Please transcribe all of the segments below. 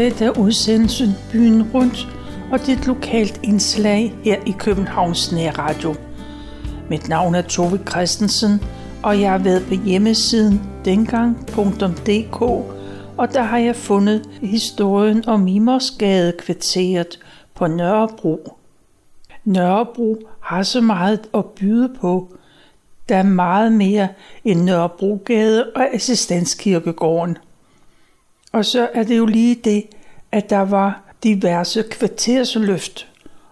Dette er udsendelsen Byen Rundt, og det er et lokalt indslag her i Københavns Nærradio. Mit navn er Tove Christensen, og jeg har været på hjemmesiden dengang.dk, og der har jeg fundet historien om Mimersgade kvarteret på Nørrebro. Nørrebro har så meget at byde på. Der er meget mere end Nørrebrogade og Assistenskirkegården. Og så er det jo lige det, at der var diverse kvartersløft.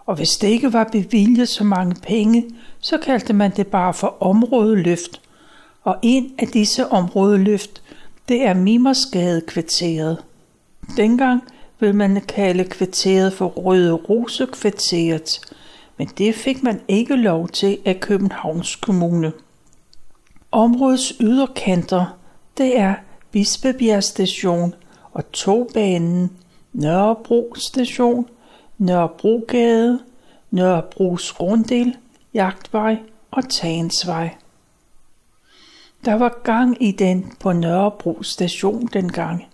Og hvis det ikke var bevilget så mange penge, så kaldte man det bare for områdeløft. Og en af disse områdeløft, det er Mimersgade kvarteret. Dengang vil man kalde kvarteret for Røde Rose kvarteret, men det fik man ikke lov til af Københavns Kommune. Områdets yderkanter, det er Bispebjerg station og togbanen Nørrebro station, Nørrebrogade, Nørrebros Runddel, Jagtvej og Tagensvej. Der var gang i den på Nørrebro station dengang,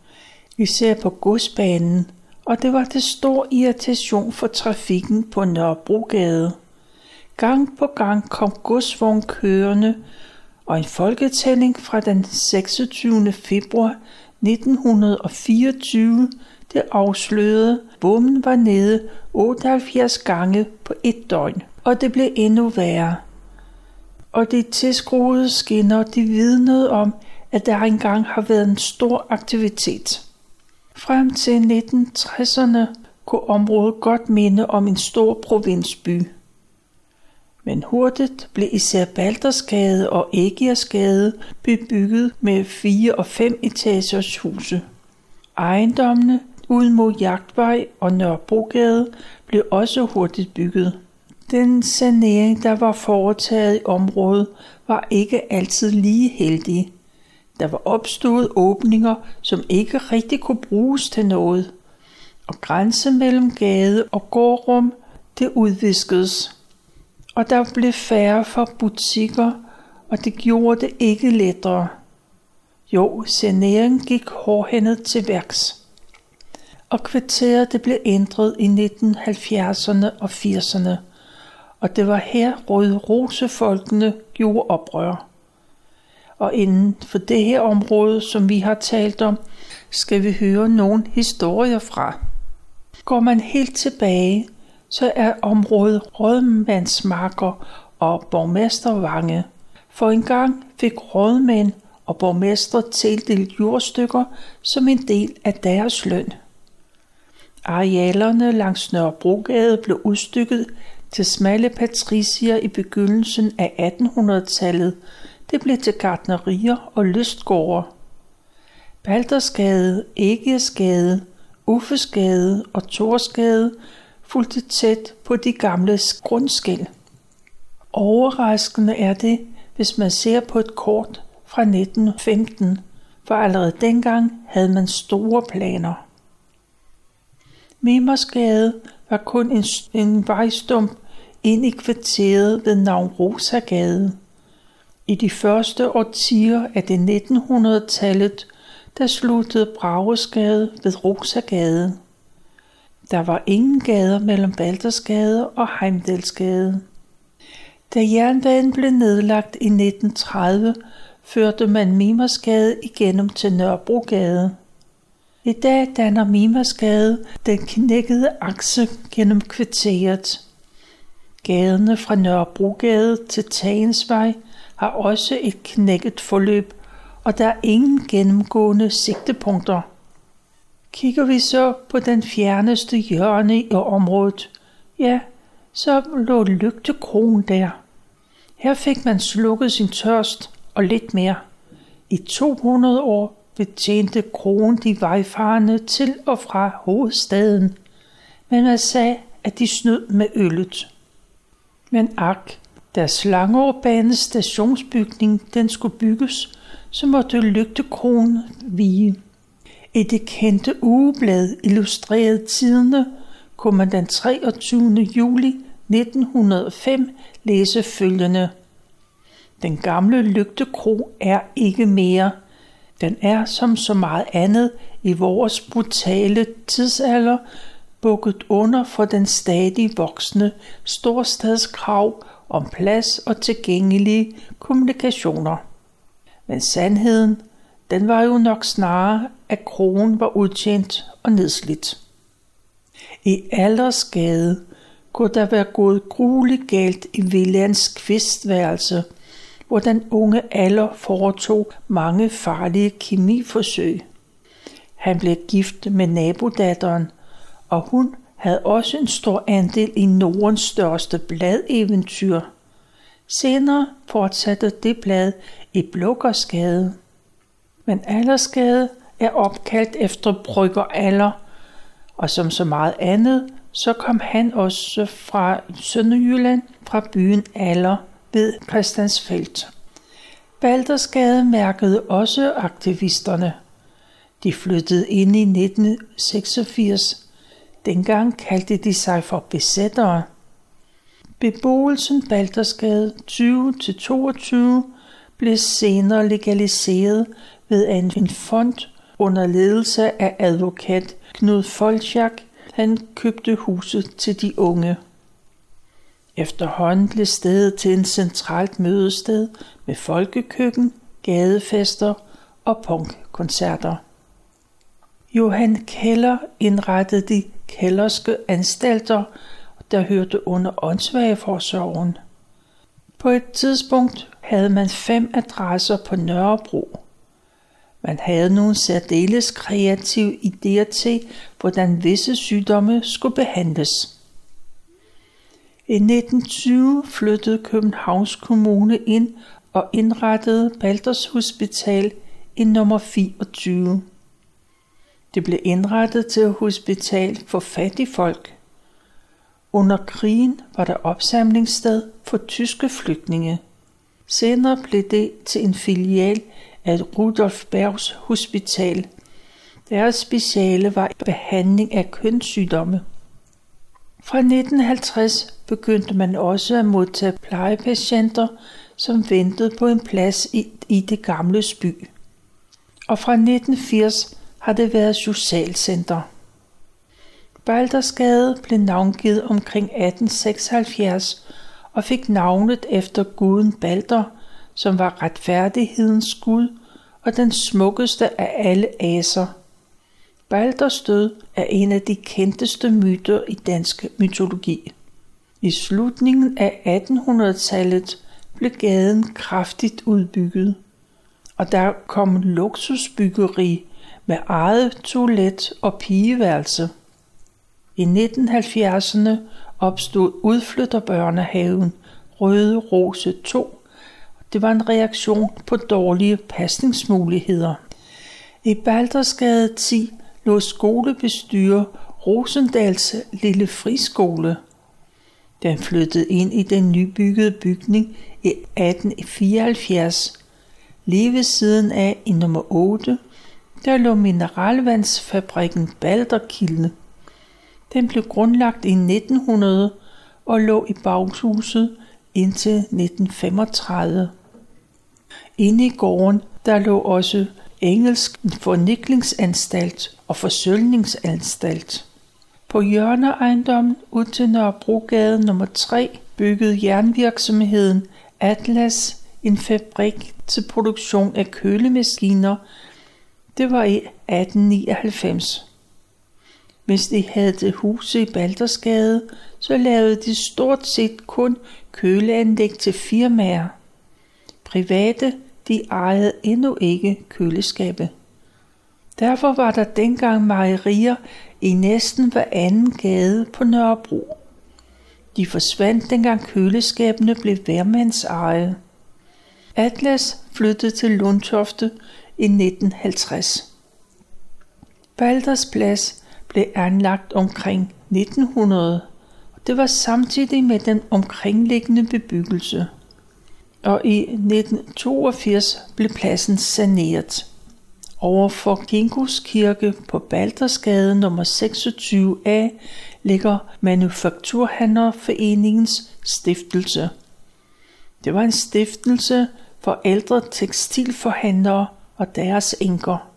især på godsbanen, og det var til stor irritation for trafikken på Nørrebrogade. Gang på gang kom godsvogn kørende, og en folketælling fra den 26. februar 1924 det afslørede, bommen var nede 78 gange på et døgn, og det blev endnu værre. Og de tilskruede skinner, de vidnede om, at der engang har været en stor aktivitet. Frem til 1960'erne kunne området godt minde om en stor provinsby. Men hurtigt blev især Baldersgade og Ægiersgade bebygget med fire og fem etagers huse. Ejendommene ud mod Jagtvej og Nørrebrogade blev også hurtigt bygget. Den sanering, der var foretaget i området, var ikke altid lige heldig. Der var opstået åbninger, som ikke rigtig kunne bruges til noget. Og grænsen mellem gade og gårdrum, det udviskedes. Og der blev færre for butikker, og det gjorde det ikke lettere. Jo, saneringen gik hårdhændet til værks og kvarteret det blev ændret i 1970'erne og 80'erne, og det var her Røde Rosefolkene gjorde oprør. Og inden for det her område, som vi har talt om, skal vi høre nogle historier fra. Går man helt tilbage, så er området Rødmandsmarker og borgmestervange. For en gang fik rådmænd og borgmester tildelt jordstykker som en del af deres løn. Arealerne langs Nørrebrogade blev udstykket til smalle patricier i begyndelsen af 1800-tallet. Det blev til gardnerier og lystgårde. Baldersgade, Ægjesgade, Uffesgade og Torsgade fulgte tæt på de gamle grundskæld. Overraskende er det, hvis man ser på et kort fra 1915, for allerede dengang havde man store planer. Mimersgade var kun en, en vejstump ind i kvarteret ved navn Rosagade. I de første årtier af det 1900-tallet, der sluttede Bragesgade ved Rosagade. Der var ingen gader mellem Baldersgade og Heimdalsgade. Da jernbanen blev nedlagt i 1930, førte man Mimersgade igennem til Nørrebrogade. I dag danner Mimersgade den knækkede akse gennem kvarteret. Gaderne fra Nørrebrogade til Tagensvej har også et knækket forløb, og der er ingen gennemgående sigtepunkter. Kigger vi så på den fjerneste hjørne i området, ja, så lå lygtekronen der. Her fik man slukket sin tørst og lidt mere. I 200 år betjente kronen de vejfarende til og fra hovedstaden, men man sagde, at de snød med øllet. Men ak, da Slangeårbanes stationsbygning den skulle bygges, så måtte lygtekronen vige. I det kendte ugeblad Illustreret Tidene kunne man den 23. juli 1905 læse følgende. Den gamle lygtekro er ikke mere – den er som så meget andet i vores brutale tidsalder bukket under for den stadig voksende storstadskrav om plads og tilgængelige kommunikationer. Men sandheden, den var jo nok snarere, at kronen var udtjent og nedslidt. I aldersgade kunne der være gået grueligt galt i Villands kvistværelse, hvor den unge alder foretog mange farlige kemiforsøg. Han blev gift med nabodatteren, og hun havde også en stor andel i Nordens største bladeventyr. Senere fortsatte det blad i Blukkersgade. Men Allersgade er opkaldt efter Brygger Aller, og som så meget andet, så kom han også fra Sønderjylland, fra byen Aller ved Christiansfeldt. Baldersgade mærkede også aktivisterne. De flyttede ind i 1986. Dengang kaldte de sig for besættere. Beboelsen Baldersgade 20-22 blev senere legaliseret ved en fond under ledelse af advokat Knud Folchak han købte huset til de unge. Efterhånden blev stedet til en centralt mødested med folkekøkken, gadefester og punkkoncerter. Johan Keller indrettede de kælderske anstalter, der hørte under åndssvageforsorgen. På et tidspunkt havde man fem adresser på Nørrebro. Man havde nogle særdeles kreative idéer til, hvordan visse sygdomme skulle behandles. I 1920 flyttede Københavns Kommune ind og indrettede Balders Hospital i nummer 24. Det blev indrettet til hospital for fattige folk. Under krigen var der opsamlingssted for tyske flygtninge. Senere blev det til en filial af Rudolf Bergs Hospital. Deres speciale var behandling af kønssygdomme. Fra 1950 begyndte man også at modtage plejepatienter, som ventede på en plads i, i det gamle by. Og fra 1980 har det været socialcenter. Baldersgade blev navngivet omkring 1876 og fik navnet efter guden Balder, som var retfærdighedens gud og den smukkeste af alle aser. Balders død er en af de kendteste myter i dansk mytologi. I slutningen af 1800-tallet blev gaden kraftigt udbygget, og der kom luksusbyggeri med eget toilet og pigeværelse. I 1970'erne opstod udflytterbørnehaven Røde Rose 2. Det var en reaktion på dårlige pasningsmuligheder. I Baldersgade 10 lå skolebestyrer Rosendals lille friskole. Den flyttede ind i den nybyggede bygning i 1874. Lige ved siden af i nummer 8, der lå mineralvandsfabrikken Balderkilde. Den blev grundlagt i 1900 og lå i baghuset indtil 1935. Inde i gården der lå også engelsk forniklingsanstalt og forsølvningsanstalt. På hjørneejendommen ud til Nørrebrogade nummer 3 byggede jernvirksomheden Atlas en fabrik til produktion af kølemaskiner. Det var i 1899. Hvis de havde det huse i Baldersgade, så lavede de stort set kun køleanlæg til firmaer. Private, de ejede endnu ikke køleskabe. Derfor var der dengang mejerier i næsten hver anden gade på Nørrebro. De forsvandt dengang køleskabene blev værmands eje. Atlas flyttede til Lundtofte i 1950. Balders Plads blev anlagt omkring 1900, og det var samtidig med den omkringliggende bebyggelse. Og i 1982 blev pladsen saneret. Over for Kirke på Baldersgade nummer 26A ligger Manufakturhandlerforeningens stiftelse. Det var en stiftelse for ældre tekstilforhandlere og deres enker.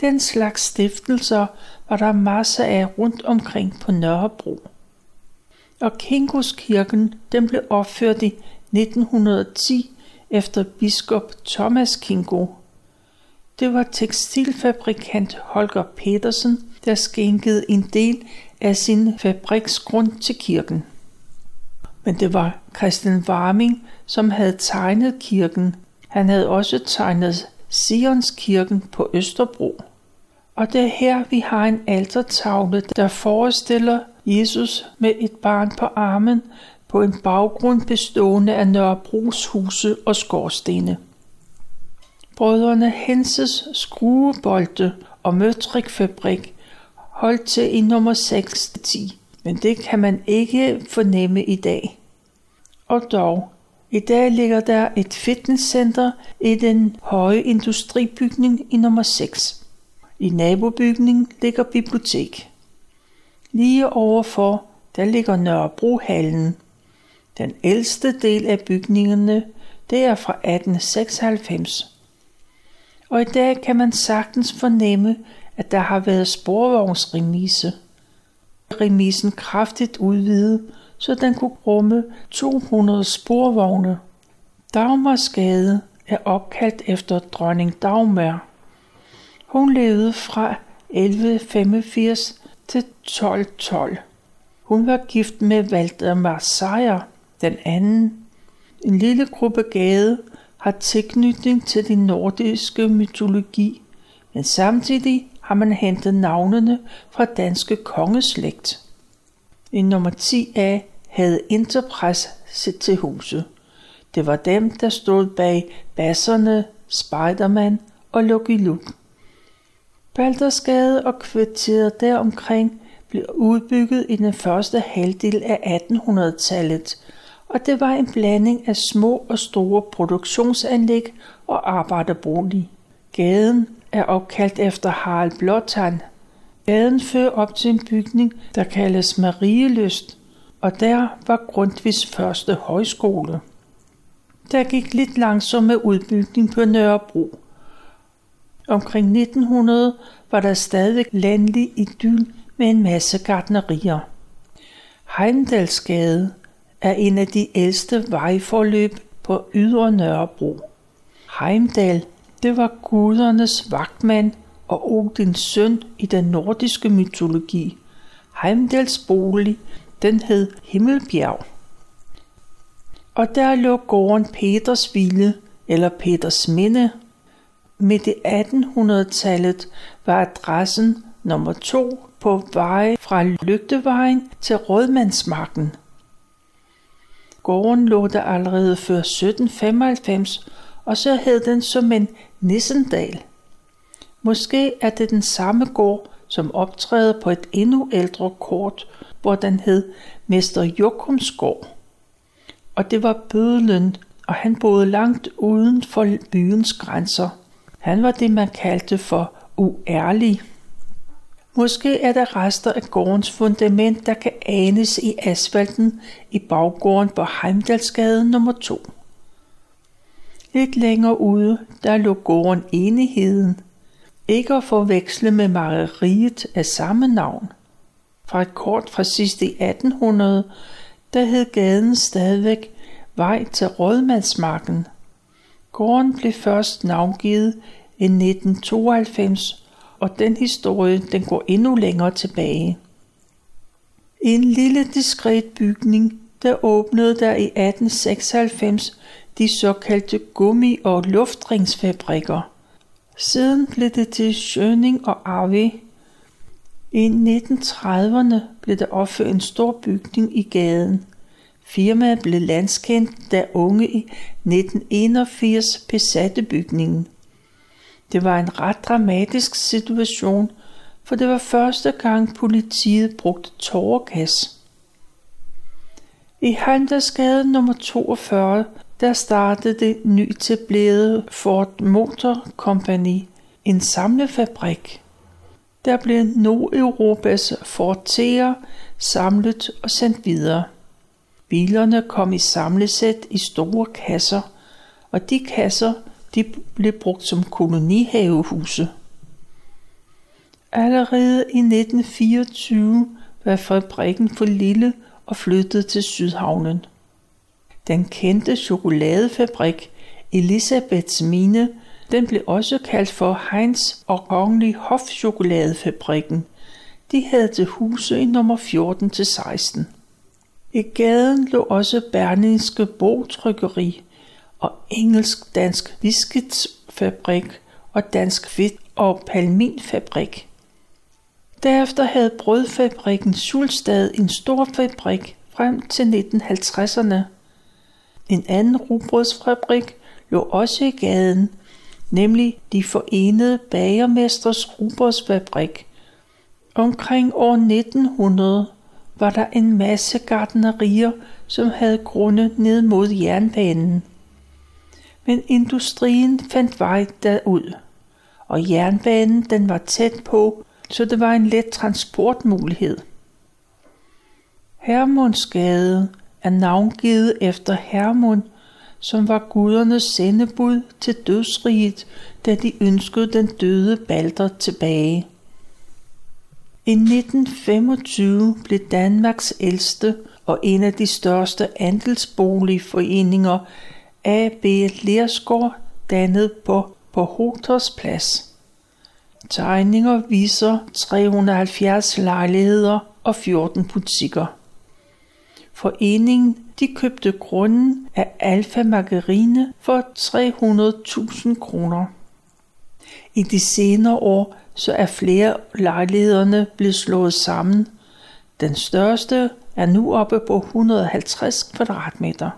Den slags stiftelser var der masser af rundt omkring på Nørrebro. Og Kingoskirken den blev opført i 1910 efter biskop Thomas Kingo. Det var tekstilfabrikant Holger Petersen, der skænkede en del af sin fabriksgrund til kirken. Men det var Christian Warming, som havde tegnet kirken. Han havde også tegnet Sionskirken på Østerbro. Og det er her, vi har en altertavle, der forestiller Jesus med et barn på armen på en baggrund bestående af Nørrebros huse og skorstene. Brødrene Henses skruebolde og møtrikfabrik holdt til i nummer 6-10, men det kan man ikke fornemme i dag. Og dog, i dag ligger der et fitnesscenter i den høje industribygning i nummer 6. I nabobygningen ligger bibliotek. Lige overfor, der ligger Nørrebrohallen. Den ældste del af bygningerne, det er fra 1896. Og i dag kan man sagtens fornemme, at der har været sporvognsremise. Remisen kraftigt udvidet, så den kunne rumme 200 sporvogne. Dagmarsgade er opkaldt efter dronning Dagmar. Hun levede fra 1185 til 1212. Hun var gift med Valdemar Seier den anden. En lille gruppe gade har tilknytning til den nordiske mytologi, men samtidig har man hentet navnene fra danske kongeslægt. I nummer 10a havde Interpress sit til huset. Det var dem, der stod bag basserne, Spiderman og Lucky Luke. Baldersgade og kvarteret deromkring blev udbygget i den første halvdel af 1800-tallet, og det var en blanding af små og store produktionsanlæg og arbejderbolig. Gaden er opkaldt efter Harald Blåtand. Gaden fører op til en bygning, der kaldes Marieløst, og der var Grundtvigs første højskole. Der gik lidt langsomt med udbygning på Nørrebro. Omkring 1900 var der stadig landlig idyl med en masse gardnerier. Heimdalsgade er en af de ældste vejforløb på Ydre Nørrebro. Heimdal, det var gudernes vagtmand og Odins søn i den nordiske mytologi. Heimdals bolig, den hed Himmelbjerg. Og der lå gården Petersville eller Petersminde. Midt i 1800-tallet var adressen nummer 2 på vej fra Lygtevejen til Rådmandsmarken. Gården lå der allerede før 1795, og så hed den som en Nissendal. Måske er det den samme gård, som optræder på et endnu ældre kort, hvor den hed Mester Jokumsgård. Og det var bødlen, og han boede langt uden for byens grænser. Han var det, man kaldte for uærlig. Måske er der rester af gårdens fundament, der kan anes i asfalten i baggården på Heimdalsgade nummer 2. Lidt længere ude, der lå gården Enigheden. Ikke at forveksle med mareriet af samme navn. Fra et kort fra sidst i 1800, der hed gaden stadigvæk Vej til Rådmandsmarken. Gården blev først navngivet i 1992 og den historie den går endnu længere tilbage. I En lille diskret bygning, der åbnede der i 1896 de såkaldte gummi- og luftringsfabrikker. Siden blev det til Schøning og Arve. I 1930'erne blev der opført en stor bygning i gaden. Firmaet blev landskendt, da unge i 1981 besatte bygningen. Det var en ret dramatisk situation, for det var første gang politiet brugte tåregas. I Handelsgade nummer 42, der startede det nyetablerede Ford Motor Company, en samlefabrik. Der blev Nordeuropas Forteer samlet og sendt videre. Bilerne kom i samlesæt i store kasser, og de kasser de blev brugt som kolonihavehuse. Allerede i 1924 var fabrikken for lille og flyttede til Sydhavnen. Den kendte chokoladefabrik Elisabeths Mine, den blev også kaldt for Heinz og Kongelig Hofchokoladefabrikken. De havde til huse i nummer 14 til 16. I gaden lå også Berlingske Bogtrykkeri og Engelsk-Dansk Viskitsfabrik og Dansk Fedt- og Palminfabrik. Derefter havde brødfabrikken Sulstad en stor fabrik frem til 1950'erne. En anden rugbrødsfabrik lå også i gaden, nemlig de forenede bagermesters rugbrødsfabrik. Omkring år 1900 var der en masse gardnerier, som havde grunde ned mod jernbanen. Men industrien fandt vej derud, og jernbanen den var tæt på, så det var en let transportmulighed. Hermundsgade er navngivet efter Hermund, som var gudernes sendebud til dødsriget, da de ønskede den døde Balder tilbage. I 1925 blev Danmarks ældste og en af de største andelsboligforeninger AB Lersgaard dannet på, på Hoters Plads. Tegninger viser 370 lejligheder og 14 butikker. Foreningen de købte grunden af Alfa Margarine for 300.000 kroner. I de senere år så er flere lejlighederne blevet slået sammen. Den største er nu oppe på 150 kvadratmeter.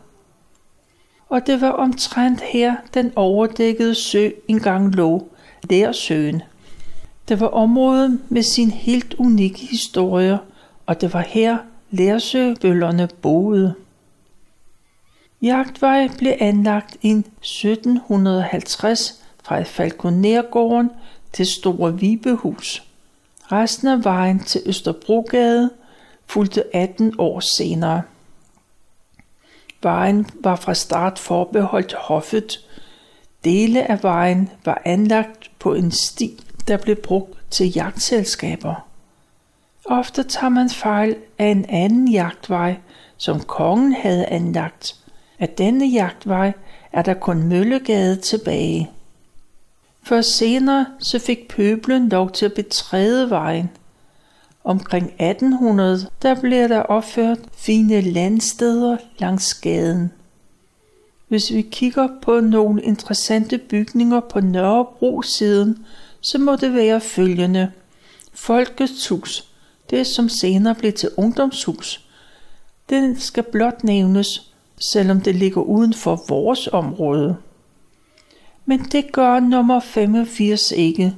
Og det var omtrent her, den overdækkede sø engang lå, der søen. Det var området med sin helt unikke historie, og det var her, Lærsøbøllerne boede. Jagtvej blev anlagt i 1750 fra Falkonergården til Store Vibehus. Resten af vejen til Østerbrogade fulgte 18 år senere. Vejen var fra start forbeholdt hoffet. Dele af vejen var anlagt på en sti, der blev brugt til jagtselskaber. Ofte tager man fejl af en anden jagtvej, som kongen havde anlagt. Af denne jagtvej er der kun Møllegade tilbage. For senere så fik pøblen lov til at betræde vejen. Omkring 1800 der blev der opført fine landsteder langs gaden. Hvis vi kigger på nogle interessante bygninger på Nørrebro-siden, så må det være følgende. Folkets hus, det som senere blev til ungdomshus. Den skal blot nævnes, selvom det ligger uden for vores område. Men det gør nummer 85 ikke.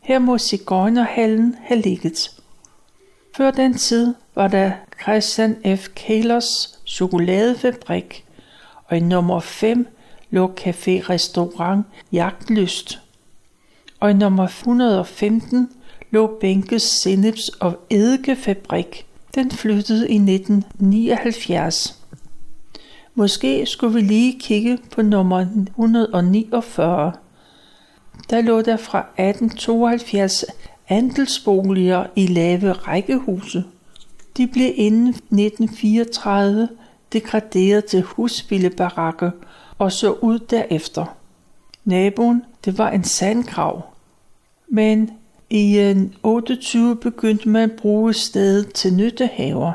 Her må Sigøjnerhallen have ligget. Før den tid var der Christian F. Kalers chokoladefabrik, og i nummer 5 lå Café Restaurant Jagtlyst. Og i nummer 115 lå Bænkes Sinneps og Eddikefabrik. Den flyttede i 1979. Måske skulle vi lige kigge på nummer 149. Der lå der fra 1872 andelsboliger i lave rækkehuse. De blev inden 1934 degraderet til husvildebarakker og så ud derefter. Naboen, det var en sandgrav. Men i øh, 28 begyndte man at bruge stedet til nyttehaver.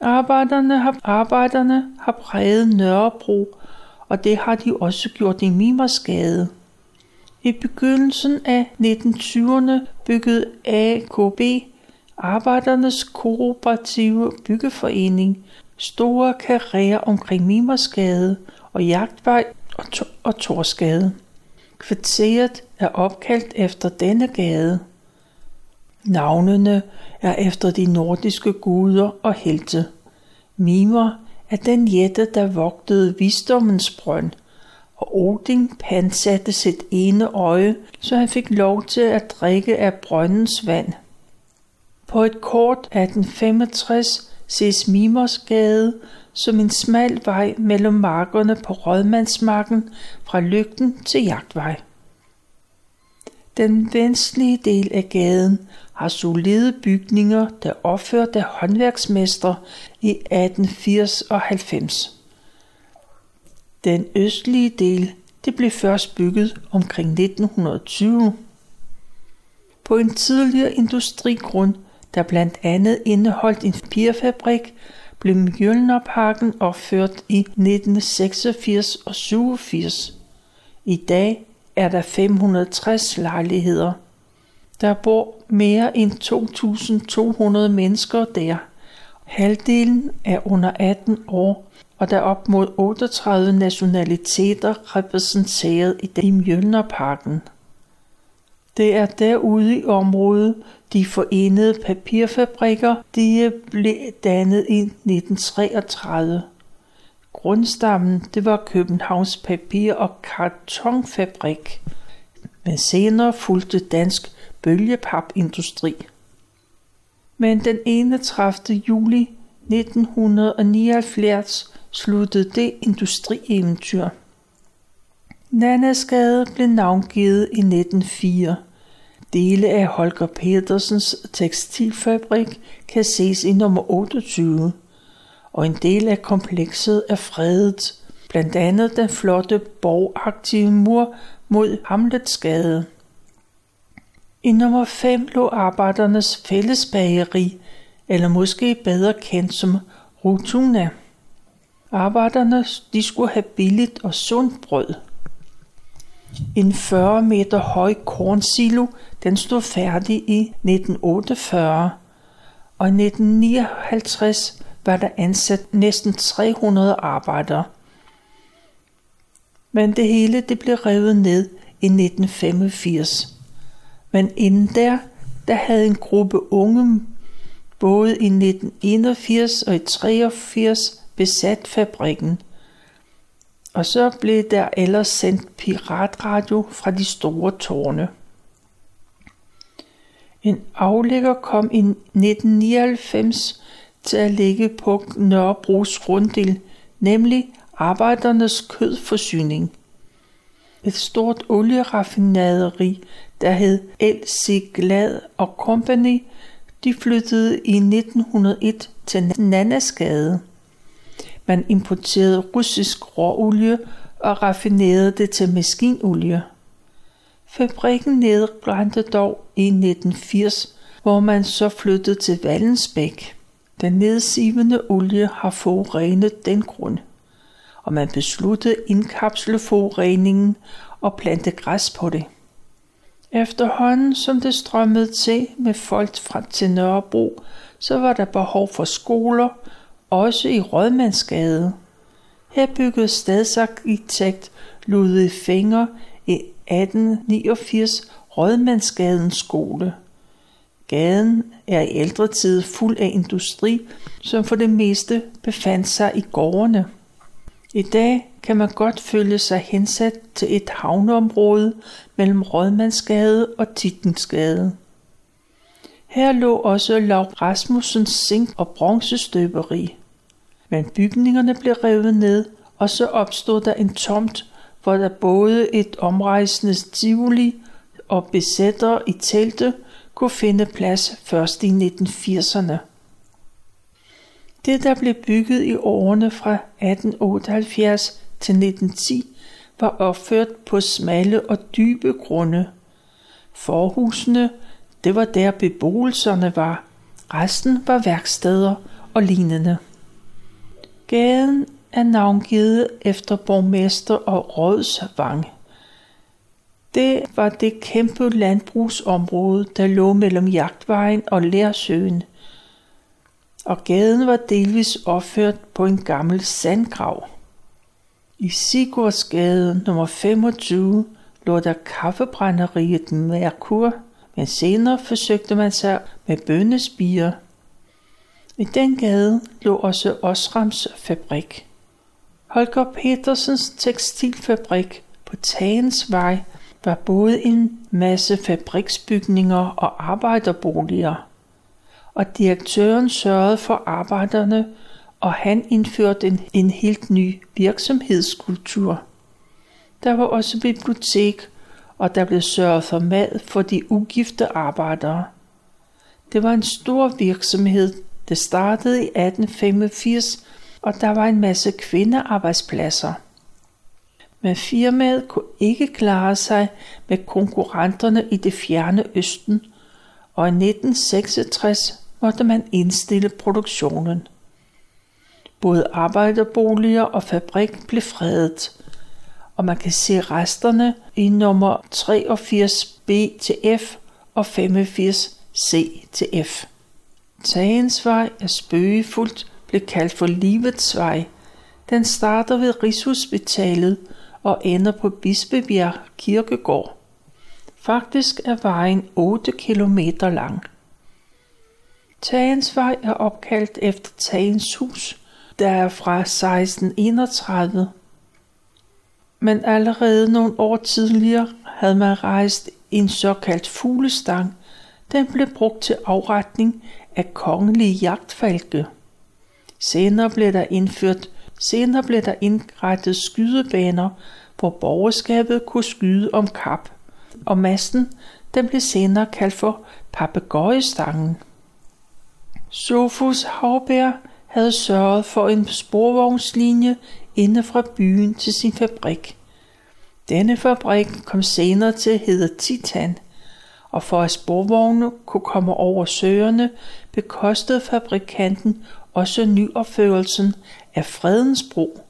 Arbejderne har, arbejderne har præget Nørrebro, og det har de også gjort i Mimersgade. I begyndelsen af 1920'erne byggede AKB, Arbejdernes Kooperative Byggeforening, store karrierer omkring Mimersgade og Jagtvej og, to- og Torsgade. Kvarteret er opkaldt efter denne gade. Navnene er efter de nordiske guder og helte. Mimer er den jætte, der vogtede visdommens brønd, og Odin pansatte sit ene øje, så han fik lov til at drikke af brøndens vand. På et kort 1865 ses Mimersgade som en smal vej mellem markerne på Rådmandsmarken fra Lygten til Jagtvej. Den venstlige del af gaden har solide bygninger, der opført af håndværksmestre i 1880 og 90. Den østlige del det blev først bygget omkring 1920. På en tidligere industrigrund, der blandt andet indeholdt en papirfabrik, blev Mjølnerparken opført i 1986 og 87. I dag er der 560 lejligheder. Der bor mere end 2.200 mennesker der. Halvdelen er under 18 år, og der er op mod 38 nationaliteter repræsenteret i Mjølnerparken. Det er derude i området, de forenede papirfabrikker, de blev dannet i 1933. Grundstammen det var Københavns Papir- og Kartonfabrik, men senere fulgte Dansk Bølgepapindustri. Men den 31. juli 1979 sluttede det industrieventyr. Nannasgade blev navngivet i 1904. Dele af Holger Petersens tekstilfabrik kan ses i nummer 28, og en del af komplekset er fredet, blandt andet den flotte borgaktive mur mod Hamletsgade. I nummer 5 lå arbejdernes fællesbageri, eller måske bedre kendt som Rutuna. Arbejderne de skulle have billigt og sundt brød. En 40 meter høj kornsilo, den stod færdig i 1948, og i 1959 var der ansat næsten 300 arbejdere. Men det hele det blev revet ned i 1985. Men inden der, der havde en gruppe unge både i 1981 og i 83 besat fabrikken. Og så blev der ellers sendt piratradio fra de store tårne. En aflægger kom i 1999 til at ligge på Nørrebros runddel, nemlig arbejdernes kødforsyning. Et stort olieraffinaderi, der hed L.C. Glad og Company, de flyttede i 1901 til Nannasgade. Man importerede russisk råolie og raffinerede det til maskinolie. Fabrikken nedbrændte dog i 1980, hvor man så flyttede til Vallensbæk. Den nedsivende olie har forurenet den grund, og man besluttede indkapsle forureningen og plante græs på det. Efterhånden som det strømmede til med folk fra til Nørrebro, så var der behov for skoler, også i Rådmandsgade. Her byggede stadsarkitekt Ludvig Finger i 1889 Rådmandsgadens skole. Gaden er i ældre tid fuld af industri, som for det meste befandt sig i gårdene. I dag kan man godt føle sig hensat til et havneområde mellem Rådmandsgade og Tittensgade. Her lå også Lav Rasmussens zink- og bronzestøberi. Men bygningerne blev revet ned, og så opstod der en tomt, hvor der både et omrejsende tivoli og besættere i telte kunne finde plads først i 1980'erne. Det, der blev bygget i årene fra 1878 til 1910, var opført på smalle og dybe grunde. Forhusene, det var der beboelserne var. Resten var værksteder og lignende. Gaden er navngivet efter borgmester og rådsvang. Det var det kæmpe landbrugsområde, der lå mellem Jagtvejen og Lærsøen – og gaden var delvis opført på en gammel sandgrav. I Sigurdsgade nummer 25 lå der kaffebrænderiet Merkur, men senere forsøgte man sig med bønnespiger. I den gade lå også Osrams fabrik. Holger Petersens tekstilfabrik på Tagensvej var både en masse fabriksbygninger og arbejderboliger og direktøren sørgede for arbejderne, og han indførte en, en helt ny virksomhedskultur. Der var også bibliotek, og der blev sørget for mad for de ugifte arbejdere. Det var en stor virksomhed, det startede i 1885, og der var en masse kvindearbejdspladser. Men firmaet kunne ikke klare sig med konkurrenterne i det fjerne østen, og i 1966 måtte man indstille produktionen. Både arbejderboliger og fabrik blev fredet, og man kan se resterne i nummer 83B til F og 85C til F. Tagensvej er spøgefuldt blev kaldt for Livets Vej. Den starter ved Rigshospitalet og ender på Bispebjerg Kirkegård. Faktisk er vejen 8 km lang. Tagensvej er opkaldt efter Tagens hus, der er fra 1631. Men allerede nogle år tidligere havde man rejst en såkaldt fuglestang. Den blev brugt til afretning af kongelige jagtfalke. Senere blev der indført Senere blev der indrettet skydebaner, hvor borgerskabet kunne skyde om kap, og masten den blev senere kaldt for papegøjestangen. Sofus Havbær havde sørget for en sporvognslinje inde fra byen til sin fabrik. Denne fabrik kom senere til at hedde Titan, og for at sporvogne kunne komme over søerne, bekostede fabrikanten også nyopførelsen af Fredens Bro.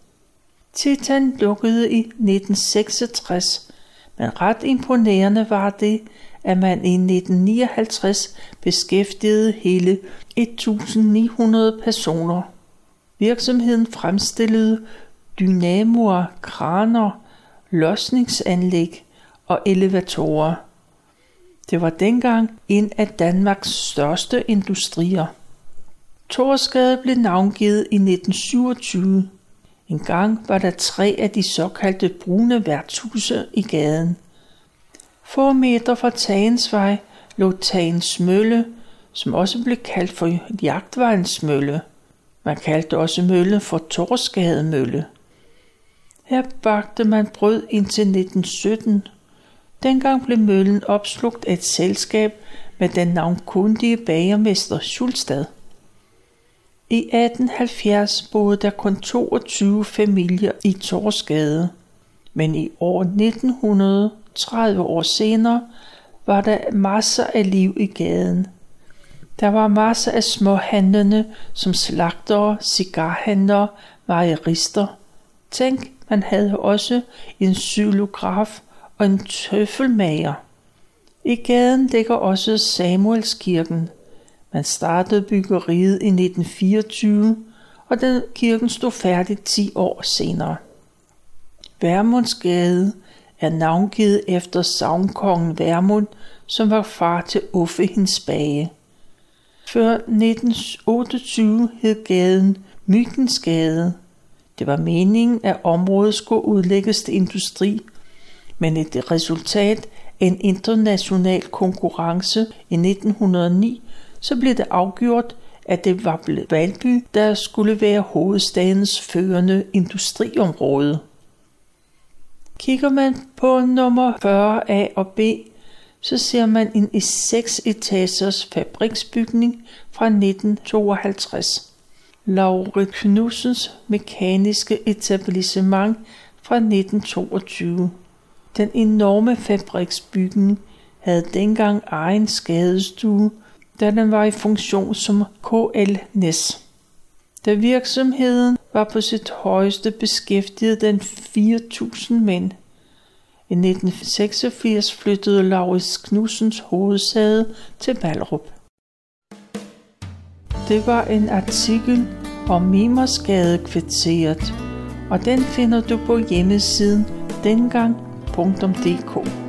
Titan lukkede i 1966, men ret imponerende var det, at man i 1959 beskæftigede hele 1900 personer. Virksomheden fremstillede dynamoer, kraner, losningsanlæg og elevatorer. Det var dengang en af Danmarks største industrier. Torsgade blev navngivet i 1927. En gang var der tre af de såkaldte brune værtshuse i gaden. Få meter fra Tagensvej lå Tagens Mølle, som også blev kaldt for Jagtvejens Mølle. Man kaldte også møllen for Torsgade Mølle. Her bagte man brød indtil 1917. Dengang blev møllen opslugt af et selskab med den navnkundige bagermester Schulstad. I 1870 boede der kun 22 familier i Torsgade, men i år 1900, 30 år senere, var der masser af liv i gaden. Der var masser af småhandlende som slagtere, cigarhandlere, mejerister. Tænk, man havde også en xylograf og en tøffelmager. I gaden ligger også Samuelskirken, man startede byggeriet i 1924, og den kirken stod færdig 10 år senere. Værmundsgade er navngivet efter savnkongen Værmund, som var far til Uffe Hinsbage. Før 1928 hed gaden Myggensgade. Det var meningen, at området skulle udlægges til industri, men et resultat af en international konkurrence i 1909 så blev det afgjort, at det var Valby, der skulle være hovedstadens førende industriområde. Kigger man på nummer 40 A og B, så ser man en seks etagers fabriksbygning fra 1952. Laure Knudsens mekaniske etablissement fra 1922. Den enorme fabriksbygning havde dengang egen skadestue da den var i funktion som KL NES. Da virksomheden var på sit højeste beskæftigede den 4.000 mænd. I 1986 flyttede Laurits Knudsens hovedsæde til Ballerup. Det var en artikel om Mimersgadekvarteret, og den finder du på hjemmesiden dengang.dk.